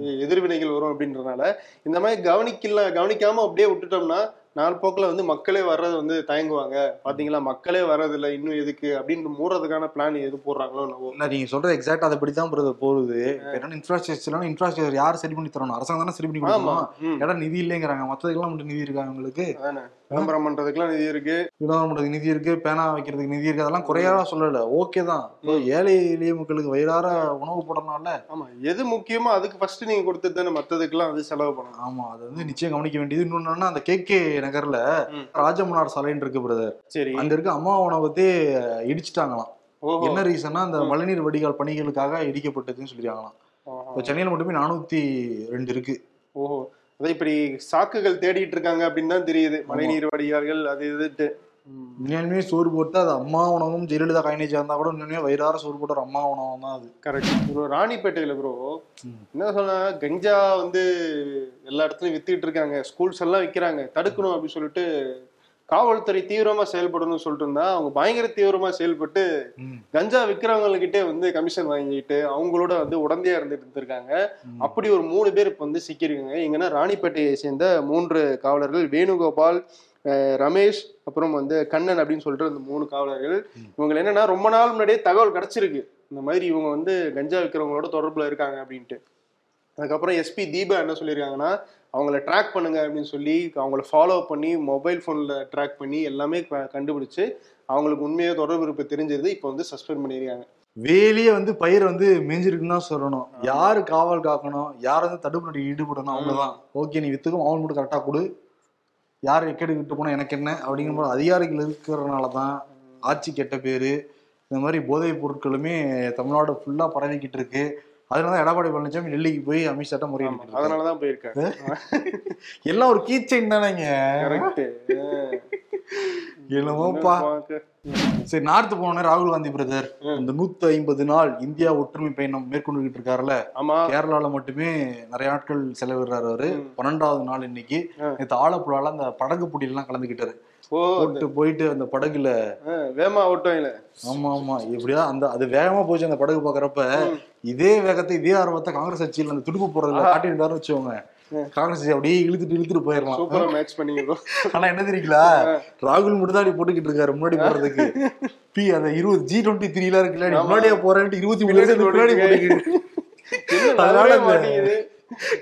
A: எதிர்வினைகள் வரும் அப்படின்றனால இந்த மாதிரி கவனிக்கல கவனிக்காம அப்படியே விட்டுட்டோம்னா நாள் போக்குல வந்து மக்களே வர்றது வந்து தயங்குவாங்க. பாத்தீங்களா? மக்களே வர்றதில்ல இன்னும் எதுக்கு? அப்படின்னு மூடுறதுக்கான பிளான் எது போடுறாங்களோ
B: இல்ல நீங்க சொல்றது எக்ஸாக்ட் அதபடி தான் பிரதர் போகுது. இப்ப என்னன்னா இன்ஃப்ராஸ்ட்ரக்சர் யார் சரி பண்ணி தரணும்? அரசாங்கம் தானே சரி பண்ணி கொடுக்கணும்? இடம் நிதி இல்லைங்கிறாங்க. மத்ததுக்கெல்லாம் மட்டும் நிதி இருக்கா உங்களுக்கு
A: விளம்பரம் பண்றதுக்குலாம் நிதி இருக்கு.
B: வினோதம் பண்றதுக்கு நிதி இருக்கு பேனா வைக்கிறதுக்கு நிதி இருக்கு அதெல்லாம் குறையாத சொல்லல. ஓகே தான். ஏழை எளிய மக்களுக்கு வயிறார உணவு போடணும்ல
A: ஆமா. எது முக்கியமோ அதுக்கு ஃபர்ஸ்ட் நீங்க கொடுத்துட்டு தானே. மத்ததுக்கெல்லாம் அது செலவு பண்ணணும்.
B: ஆமா. அது வந்து நிச்சயம் கவனிக்க வேண்டியது. இன்னொன்னு அந்த கே கே நகர்ல
A: ம்.
B: ராஜமன்னார் சாலைன்னு இருக்கு பிரதர்
A: சரி.
B: அங்க இருக்க அம்மா உணவத்தே இடிச்சிட்டாங்களாம். என்ன ரீசன்னா அந்த மழைநீர் வடிகால் பணிகளுக்காக இடிக்கப்பட்டதுன்னு சொல்லிருக்காங்களாம்
A: ஆஹா.
B: இப்போ சென்னையில மட்டுமே நானூத்தி ரெண்டு இருக்கு.
A: ஓஹோ. அதான் இப்படி சாக்குகள் தேடிட்டு இருக்காங்க அப்படின்னு தான் தெரியுது. மழைநீர் வடிகால்கள் அது இதுட்டு ம்.
B: உண்மையாலுமே சோறு போட்டு அது அம்மா உணவும் ஜெயலலிதா கைனேஜா இருந்தா கூட உண்மையுமே வயிறார சோறு போட்ட அம்மா உணவும் தான் அது.
A: கரெக்ட் ப்ரோ ராணிப்பேட்டையில ப்ரோ. என்ன சொன்னா கஞ்சா வந்து எல்லா இடத்துலயும் வித்துக்கிட்டு இருக்காங்க. ஸ்கூல்ஸ் எல்லாம் விக்கிறாங்க. தடுக்கணும் அப்படின்னு சொல்லிட்டு காவல்துறை தீவிரமா செயல்படணும்னு சொல்லிட்டு இருந்தா அவங்க பயங்கர தீவிரமா செயல்பட்டு. கஞ்சா விக்கிறவங்ககிட்டே வந்து கமிஷன் வாங்கிட்டு அவங்களோட வந்து உடந்தையா இருந்துட்டு இருக்காங்க
B: ம்.
A: அப்படி ஒரு மூணு பேர் இப்ப வந்து சிக்கிருக்காங்க எங்கன்னா ராணிப்பேட்டையை சேர்ந்த மூன்று காவலர்கள் வேணுகோபால் ரமேஷ் அப்புறம் வந்து கண்ணன் அப்படின்னு சொல்லிட்டு அந்த மூணு காவலர்கள். இவங்க என்னன்னா ரொம்ப நாள் முன்னாடியே தகவல் கிடைச்சிருக்கு. இந்த மாதிரி இவங்க வந்து கஞ்சா விற்கிறவங்களோட தொடர்புல இருக்காங்க அப்படின்ட்டு. அதுக்கப்புறம் எஸ்பி தீபா என்ன சொல்லியிருக்காங்கன்னா அவங்கள ட்ராக் பண்ணுங்க அப்படின்னு சொல்லி அவங்கள ஃபாலோ பண்ணி மொபைல் ஃபோனில் ட்ராக் பண்ணி எல்லாமே க- கண்டுபிடிச்சு அவங்களுக்கு உண்மையாக தொடர்பு இருப்பு தெரிஞ்சது இப்போ வந்து சஸ்பெண்ட் பண்ணியிருக்காங்க
B: வேலியே வந்து பயிர் வந்து மேஞ்சிருக்குன்னு தான் சொல்லணும். யாரு காவல் காக்கணும்? யார் வந்து தடுப்பு நடவடிக்கை ஈடுபடணும்? அவங்கதான் ஓகே நீ வித்துக்கும் அவன் மட்டும் கரெக்டா கொடு. யார் எக்கெடு விட்டு போனா எனக்கு என்ன? அப்படிங்கிற மாதிரி அதிகாரிகள் இருக்கிறதுனால தான் ஆட்சி கெட்ட பேரு. இந்த மாதிரி போதைப் பொருட்களுமே தமிழ்நாடு ஃபுல்லா பரவிக்கிட்டு இருக்கு. அதனால தான் எடப்பாடி பழனிசாமி டெல்லிக்கு போய் அமித்ஷாட்ட முறையிட்டு
A: அதனால தான் போயிருக்காங்க
B: எல்லாம் ஒரு கீச்சைன் தானேங்க. என்னமோப்பா சரி நார்த்து போனோன்னே ராகுல் காந்தி பிரதர் இந்த நூத்தி ஐம்பது நாள் இந்தியா ஒற்றுமை பயணம் மேற்கொண்டுகிட்டு இருக்காருல்ல. கேரளால மட்டுமே நிறைய நாட்கள் செலவிடுறாரு அவரு. பன்னெண்டாவது நாள் இன்னைக்கு. நேற்று ஆலப்புழால அந்த படகு போட்டியெல்லாம் கலந்துக்கிட்டாரு
A: ஓ
B: போட்டு போயிட்டு அந்த படகுல.
A: ஓட்டம் இல்ல
B: ஆமா ஆமா. எப்படியா அந்த அது வேகமா போச்சு அந்த படகு பாக்குறப்ப இதே வேகத்தை இதே ஆர்வத்தை காங்கிரஸ் கட்சியில அந்த துடுப்பு போறதுல காட்டியிருந்தாருன்னு வச்சுக்கோங்க. காங்கிரஸ் அப்படியே இழுத்துட்டு இழுத்துட்டு போயிடலாம்
A: சூப்பரா மேட்ச் பண்ணீங்க
B: ஆனா என்ன தெரியுங்களா? ராகுல் இப்படி போட்டுக்கிட்டு இருக்காரு முன்னாடி போறதுக்கு. பி அந்த இருபது ஜி டுவெண்ட்டி த்ரீல இருக்குல்ல முன்னாடியே போறேன்ட்டு இருபத்தி மூணு முன்னாடி போட்டுக்கிட்டு அதனால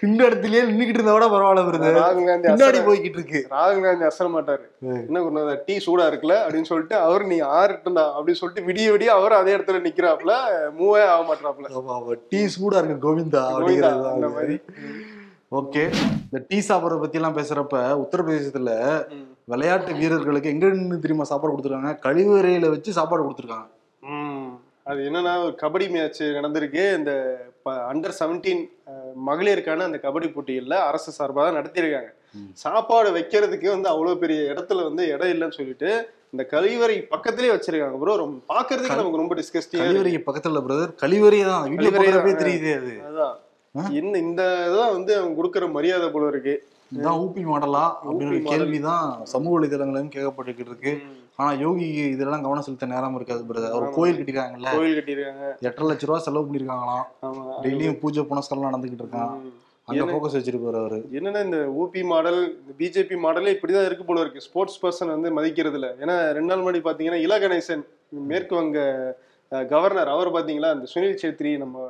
B: இந்த- இடத்துலயே நின்னுக்கிட்டு இருந்தா கூட பரவாயில்ல வருது
A: ராகுல் காந்தி அசர-
B: போய்கிட்டு இருக்கு
A: ராகுல் காந்தி அசர மாட்டாரு. என்ன கொண்டு டீ சூடா இருக்குல்ல அப்படின்னு சொல்லிட்டு அவர் நீ ஆறுட்டுண்டா அப்படின்னு சொல்லிட்டு விடிய விடிய அவர் அதே இடத்துல நிக்கிறாப்ல மூவே ஆக மாட்டாப்ல
B: டீ சூடா இருக்கு கோவிந்தா
A: கோவிந்தா, அந்த
B: அப்படிங்கிறது
A: மாதிரி.
B: ஓகே. இந்த டீ சாப்பிட்றத பத்தி எல்லாம் பேசுறப்ப உத்தரப்பிரதேசத்துல. விளையாட்டு வீரர்களுக்கு எங்க நின்னு தெரியுமா சாப்பாடு கொடுத்துருக்காங்க? கழிவறையில வச்சு சாப்பாடு கொடுத்துருக்காங்க.
A: அது என்னன்னா ஒரு கபடி மேட்ச் நடந்திருக்கு. இந்த அண்டர் செவன்டீன் மகளிருக்கான அந்த கபடி போட்டிகள்ல அரசு சார்பாக தான் நடத்தியிருக்காங்க. சாப்பாடு வைக்கிறதுக்கு வந்து அவ்வளவு பெரிய இடத்துல வந்து இடம் இல்லைன்னு சொல்லிட்டு இந்த கழிவறை பக்கத்திலே வச்சிருக்காங்க ப்ரோ ரொம்ப பாக்குறதுக்கு நமக்கு ரொம்ப டிஸ்கஸ்டிங்கா
B: கழிவறைக்கு பக்கத்துல பிரதர் கழிவறை தான்.
A: கழிவறை தான்.
B: தெரியுது அது.
A: அதான். என்ன இந்த இதான் வந்து அவங்க கொடுக்குற மரியாதை போல இருக்கு.
B: இதுதான் ஊபி மாடலா
A: மாடல்.
B: கேள்விதான் சமூக வலைதளங்களையும் கேட்கப்பட்டுக்கிட்டு இருக்கு ஆனா யோகி இதெல்லாம் கவனம் செலுத்த நேரம் இருக்காது பிரதர் அவர் கோயில் கட்டிருக்காங்கல்ல.
A: கோவில் கட்டியிருக்காங்க
B: எட்டரை லட்ச ரூபா செலவு பண்ணிருக்காங்களாம். டெய்லியும் பூஜை புனஸ்காரம் நடந்துகிட்டு இருக்கான். அங்க போக்கஸ் வச்சிருப்பாரு அவரு.
A: என்னன்னா இந்த ஊபி மாடல் பிஜேபி மாடலே இப்படிதான் இருக்கு போல இருக்கு. ஸ்போர்ட்ஸ் பர்சன் வந்து மதிக்கிறது இல்ல ஏன்னா ரெண்டு நாள் முன்னாடி பாத்தீங்கன்னா இலா கணேசன் மேற்கு வங்க கவர்னர் அவர் பாத்தீங்களா? இந்த சுனில் சேத்ரி நம்ம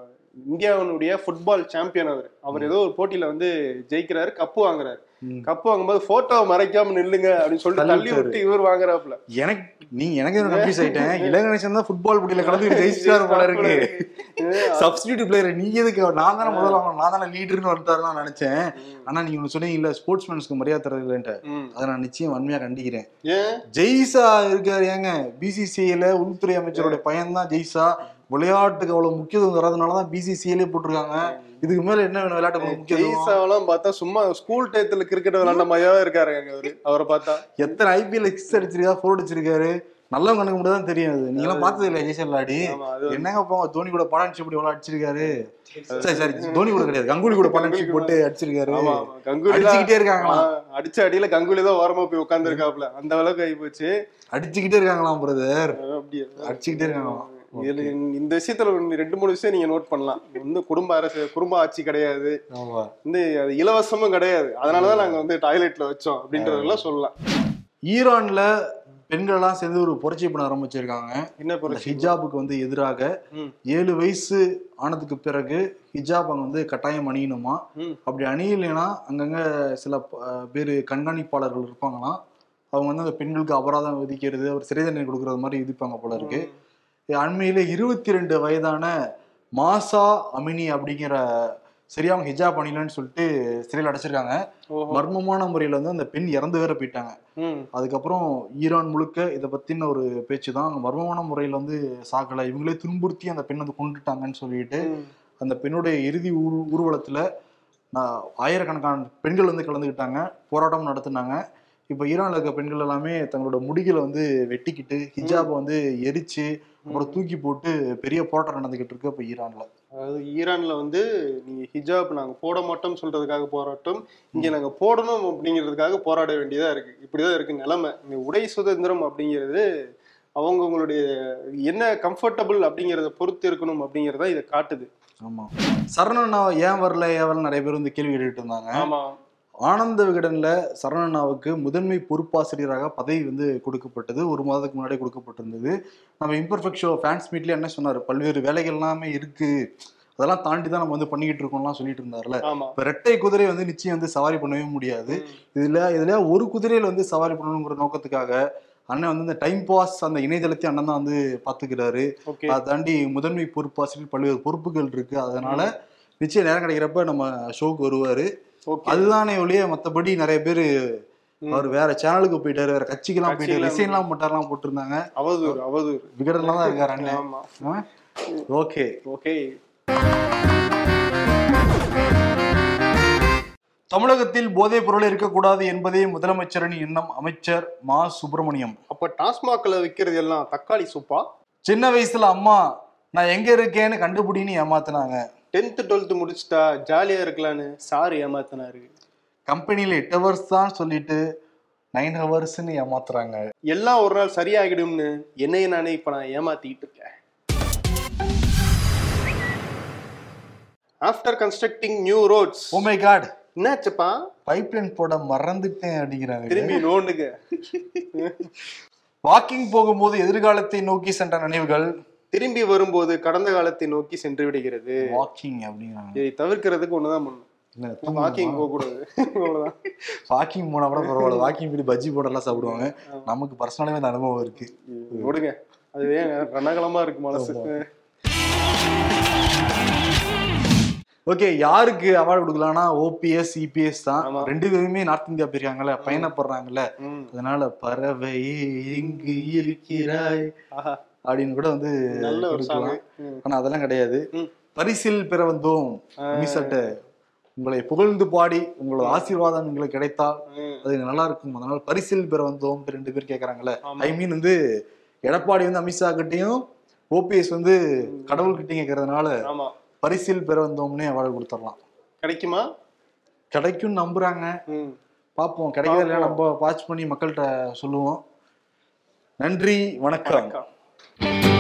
A: இந்தியாவினுடைய ஃபுட்பால் சாம்பியன் அவர். அவர் ஏதோ ஒரு போட்டியில வந்து ஜெயிக்கிறாரு கப்பு வாங்குறாரு. கப்பு வாங்கும்போது போட்டோவை மறைக்காம நில்லுங்க அப்படின்னு சொல்லிட்டு
B: தள்ளி
A: விட்டு இவர் வாங்குறாப்புல.
B: எனக்கு நீ எனக்கு கன்ஃபியூஸ் ஆயிட்டேன்? இளகணேசன் தான் ஃபுட்பால் போட்டியில கலந்து ஜெயிச்சிட்டாரு போல இருக்கு. சப்ஸ்டியூட் பிளேயர் நீ எதுக்கு? நான் தானே முதல்ல அவன் நான் தானே லீடர்னு வந்துட்டாருன்னு நான் நினைச்சேன் ஆனா நீங்க ஒண்ணு சொன்னீங்க இல்ல ஸ்போர்ட்ஸ்மேன்ஸ்க்கு மரியாதை தரது இல்லைன்ட்டு.
A: ம்.
B: அதை நான் நிச்சயம் வன்மையா கண்டிக்கிறேன். ஜெய்சா இருக்காரு ஏங்க? பிசிசிஐல உள்துறை அமைச்சருடைய பையன் தான் ஜெய்சா விளையாட்டுக்கு அவ்வளவு முக்கியத்துவம் தரதுனாலதான் பிசிசிஐலே போட்டிருக்காங்க. இதுக்கு மேல என்ன வேணும்? முக்கியத்துவம்
A: ஜெய்சாவெல்லாம் பார்த்தா சும்மா ஸ்கூல் டயத்துல கிரிக்கெட் விளையாண்ட மாதிரியாவே இருக்காரு அவரு அவரை பார்த்தா.
B: எத்தனை ஐபிஎல் சிக்ஸ் அடிச்சிருக்கா ஃபோர் அடிச்சிருக்காரு. நல்லவங்க கணக்கு மட்டும் தான் தெரியும் அது. நீங்க எல்லாம் பார்த்தது இல்லையா ஜெய்சா விளையாடி?
A: ஆமா அது
B: என்னங்க போங்க தோனி கூட பார்ட்னர்ஷிப் எவ்வளவு அடிச்சிருக்காரு. சரி சரி. தோனி கூட கிடையாது. கங்குலி கூட பார்ட்னர்ஷிப் போட்டு அடிச்சிருக்காரு.
A: கங்குலி
B: அடிச்சுக்கிட்டே இருக்காங்களாம்.
A: ஆ, அடிச்ச அடியில கங்குலி தான் ஓரமா போய் உட்கார்ந்து இருக்காப்ல அந்த அளவுக்கு ஆகி போச்சு.
B: அடிச்சுக்கிட்டே இருக்காங்களாம் பிரதர்
A: அப்படியே?
B: அடிச்சுக்கிட்டே இருக்காங்களாம்.
A: இதுல இந்த விஷயத்துல ரெண்டு மூணு விஷயம் நீங்க நோட் பண்ணலாம். வந்து குடும்ப அரசு குடும்ப ஆட்சி கிடையாது. வந்து அது இலவசமும் கிடையாது. அதனாலதான் நாங்க வந்து டாய்லெட்ல வச்சோம் அப்படின்றதெல்லாம் சொல்லலாம்.
B: ஈரான்ல பெண்கள் எல்லாம் சேர்ந்து ஒரு புரட்சி பண்ண ஆரம்பிச்சிருக்காங்க.
A: என்ன
B: ஹிஜாபுக்கு வந்து எதிராக. ஏழு வயசு ஆனதுக்கு பிறகு ஹிஜாப் அங்க வந்து கட்டாயம் அணியணுமா. அப்படி அணியலைன்னா அங்கங்க சில பேர் கண்காணிப்பாளர்கள் இருப்பாங்களாம். அவங்க வந்து அந்த பெண்களுக்கு அபராதம் விதிக்கிறது ஒரு சிறை தண்டனை கொடுக்கறது மாதிரி விதிப்பாங்க போல இருக்கு. அண்மையில இருபத்தி ரெண்டு வயதான மாசா அமினி அப்படிங்கிற சரியா அவங்க ஹிஜாப் அணிலன்னு சொல்லிட்டு சிறையில் அடைச்சிருக்காங்க. மர்மமான முறையில வந்து அந்த பெண் இறந்து வேற போயிட்டாங்க. அதுக்கப்புறம் ஈரான் முழுக்க இதை பத்தின ஒரு பேச்சு தான் மர்மமான முறையில வந்து சாக்கலை இவங்களே துன்புறுத்தி அந்த பெண் வந்து கொண்டுட்டாங்கன்னு சொல்லிட்டு. அந்த பெண்ணுடைய இறுதி ஊர் ஊர்வலத்துல ஆயிரக்கணக்கான பெண்கள் வந்து கலந்துக்கிட்டாங்க போராட்டம் நடத்துனாங்க இப்போ ஈரான்ல இருக்க பெண்கள் எல்லாமே தங்களோட முடிகளை வந்து வெட்டிக்கிட்டு ஹிஜாபை வந்து எரிச்சு அப்புறம் தூக்கி போட்டு பெரிய போராட்டம் நடந்துகிட்டு இருக்கு இப்போ ஈரான்ல.
A: அதாவது ஈரான்ல வந்து நீங்க ஹிஜாப் நாங்க போட மாட்டோம் சொல்றதுக்காக போராட்டம் இங்க நாங்க போடணும் அப்படிங்கிறதுக்காக போராட வேண்டியதா இருக்கு. இப்படிதான் இருக்கு நிலைமை. இங்க உடை சுதந்திரம் அப்படிங்கிறது அவங்கவுங்களுடைய என்ன கம்ஃபர்டபுள் அப்படிங்கிறத பொறுத்து இருக்கணும் அப்படிங்கறத இதை காட்டுது.
B: ஆமா. சரணண்ணா ஏன் வரல? ஏன் வரல நிறைய பேர் வந்து கேள்வி கேட்டுட்டு இருந்தாங்க.
A: ஆமா.
B: ஆனந்த விகடன்ல சரணண்ணாவுக்கு முதன்மை பொறுப்பாசிரியராக பதவி வந்து கொடுக்கப்பட்டது. ஒரு மாதத்துக்கு முன்னாடியே கொடுக்கப்பட்டிருந்தது. நம்ம இம்பர்ஃபெக்ட் ஷோ ஃபேன்ஸ் மீட்லயே என்ன சொன்னார்? பல்வேறு வேலைகள் எல்லாமே இருக்கு. அதெல்லாம் தாண்டி தான் நம்ம வந்து பண்ணிக்கிட்டு இருக்கோம்லாம் சொல்லிட்டு இருந்தார்ல. இப்ப ரெட்டை குதிரை வந்து நிச்சயம் வந்து சவாரி பண்ணவே முடியாது. இதுல இதுல ஒரு குதிரையில வந்து சவாரி பண்ணணுங்கிற நோக்கத்துக்காக அண்ணன் வந்து இந்த டைம் பாஸ் அந்த இணையதளத்தை அண்ணன் தான் வந்து பாத்துக்கிறாரு.
A: ஓகே.
B: அதை தாண்டி முதன்மை பொறுப்பாசிரியர் பல்வேறு பொறுப்புகள் இருக்கு. அதனால நிச்சயம் நேரம் கிடைக்கிறப்ப நம்ம ஷோக்கு வருவாரு. அதுதானே ஒழிய மத்தபடி நிறைய பேர் அவர் வேற சேனலுக்கு போயிட்டாரு வேற கட்சிக்கெல்லாம் போயிட்டாரு. ரிசைன்லாம் போட்டாரெல்லாம் போட்டிருந்தாங்க.
A: அவதூறு அவதூறு.
B: விகடன்லாம் தான் இருக்காரு அண்ணன் ஓகே.
A: ஓகே.
B: தமிழகத்தில் போதைப் பொருள் இருக்கக்கூடாது என்பதே முதலமைச்சரின் எண்ணம் அமைச்சர் மா. சுப்பிரமணியம்.
A: அப்ப டாஸ்மாக்ல விக்கிறது எல்லாம் தக்காளி சூப்பா?
B: சின்ன வயசுல அம்மா நான் எங்க இருக்கேன்னு கண்டுபிடின்னு ஏமாத்துனாங்க.
A: டென்த் டுவெல்த் முடிச்சுட்டா ஜாலியா இருக்கலான்னு சார் ஏமாத்தினாரு.
B: கம்பெனில எட்டு ஹவர்ஸ் தான் சொல்லிட்டு நைன் ஹவர்ஸ்ன்னு ஏமாத்துறாங்க.
A: எல்லாம் ஒரு நாள் சரியாகிடும்னு என்னைய நானே இப்ப நான் ஏமாத்திக்கிட்டு இருக்கேன். After constructing new roads
B: oh my god
A: என்னாச்சுப்பா?
B: பைப்லைன் போட மறந்துட்டேன் அப்படிங்கிறாங்க.
A: திரும்பி நோண்டுங்க.
B: வாக்கிங் போகும்போது எதிர்காலத்தை நோக்கி சென்ற நினைவுகள்.
A: திரும்பி வரும்போது கடந்த காலத்தை நோக்கி சென்று விடுகிறது.
B: வாக்கிங் அப்படிங்கிறாங்க
A: இதை தவிர்க்கிறதுக்கு ஒண்ணுதான்
B: இல்ல,
A: வாக்கிங்? போக கூடாது அவ்வளவுதான்.
B: வாக்கிங் போனா கூட பரவாயில்ல. வாக்கிங் போய் பஜ்ஜி போடலாம் சாப்பிடுவாங்க. நமக்கு பர்சனலாவே அந்த அனுபவம் இருக்கு.
A: விடுங்க அது ஏன் ரணகலமா இருக்கு மனசு?
B: ஓகே யாருக்கு அவார்டு கொடுக்கலாம்னா ஓபிஎஸ் இபிஎஸ் தான். ரெண்டு பேருமே நார்த் இந்தியா போயிருக்காங்கல்ல பயணப்படுறாங்கல்ல. அதனால பறவை எங்கு இருக்கிறாய். அப்படின்னு கூட வந்து
A: சாங்
B: ஆனா அதெல்லாம் கிடையாது. பரிசில் பெற வந்தோம் மீசட்ட உங்களை புகழ்ந்து பாடி உங்களோட ஆசீர்வாதம் எங்களுக்கு கிடைத்தால் அது நல்லா இருக்கும் அதனால பரிசில் பெற வந்தோம் ரெண்டு பேர் கேக்குறாங்கல்ல
A: ஆமா.
B: ஐ மீன் வந்து எடப்பாடி வந்து அமித்ஷா கிட்டயும் ஓபிஎஸ் வந்து கடவுள் கிட்டயும் கேட்கறதுனால பரிசில் பெற வந்தோம்னே அவார்டு கொடுத்துடலாம்.
A: கிடைக்குமா?
B: கிடைக்கும்னு நம்புறாங்க. பார்ப்போம். கிடைக்கிறத இல்லையா நம்ம வாட்ச் பண்ணி மக்கள்கிட்ட சொல்லுவோம். நன்றி வணக்கம்.
A: வணக்கம்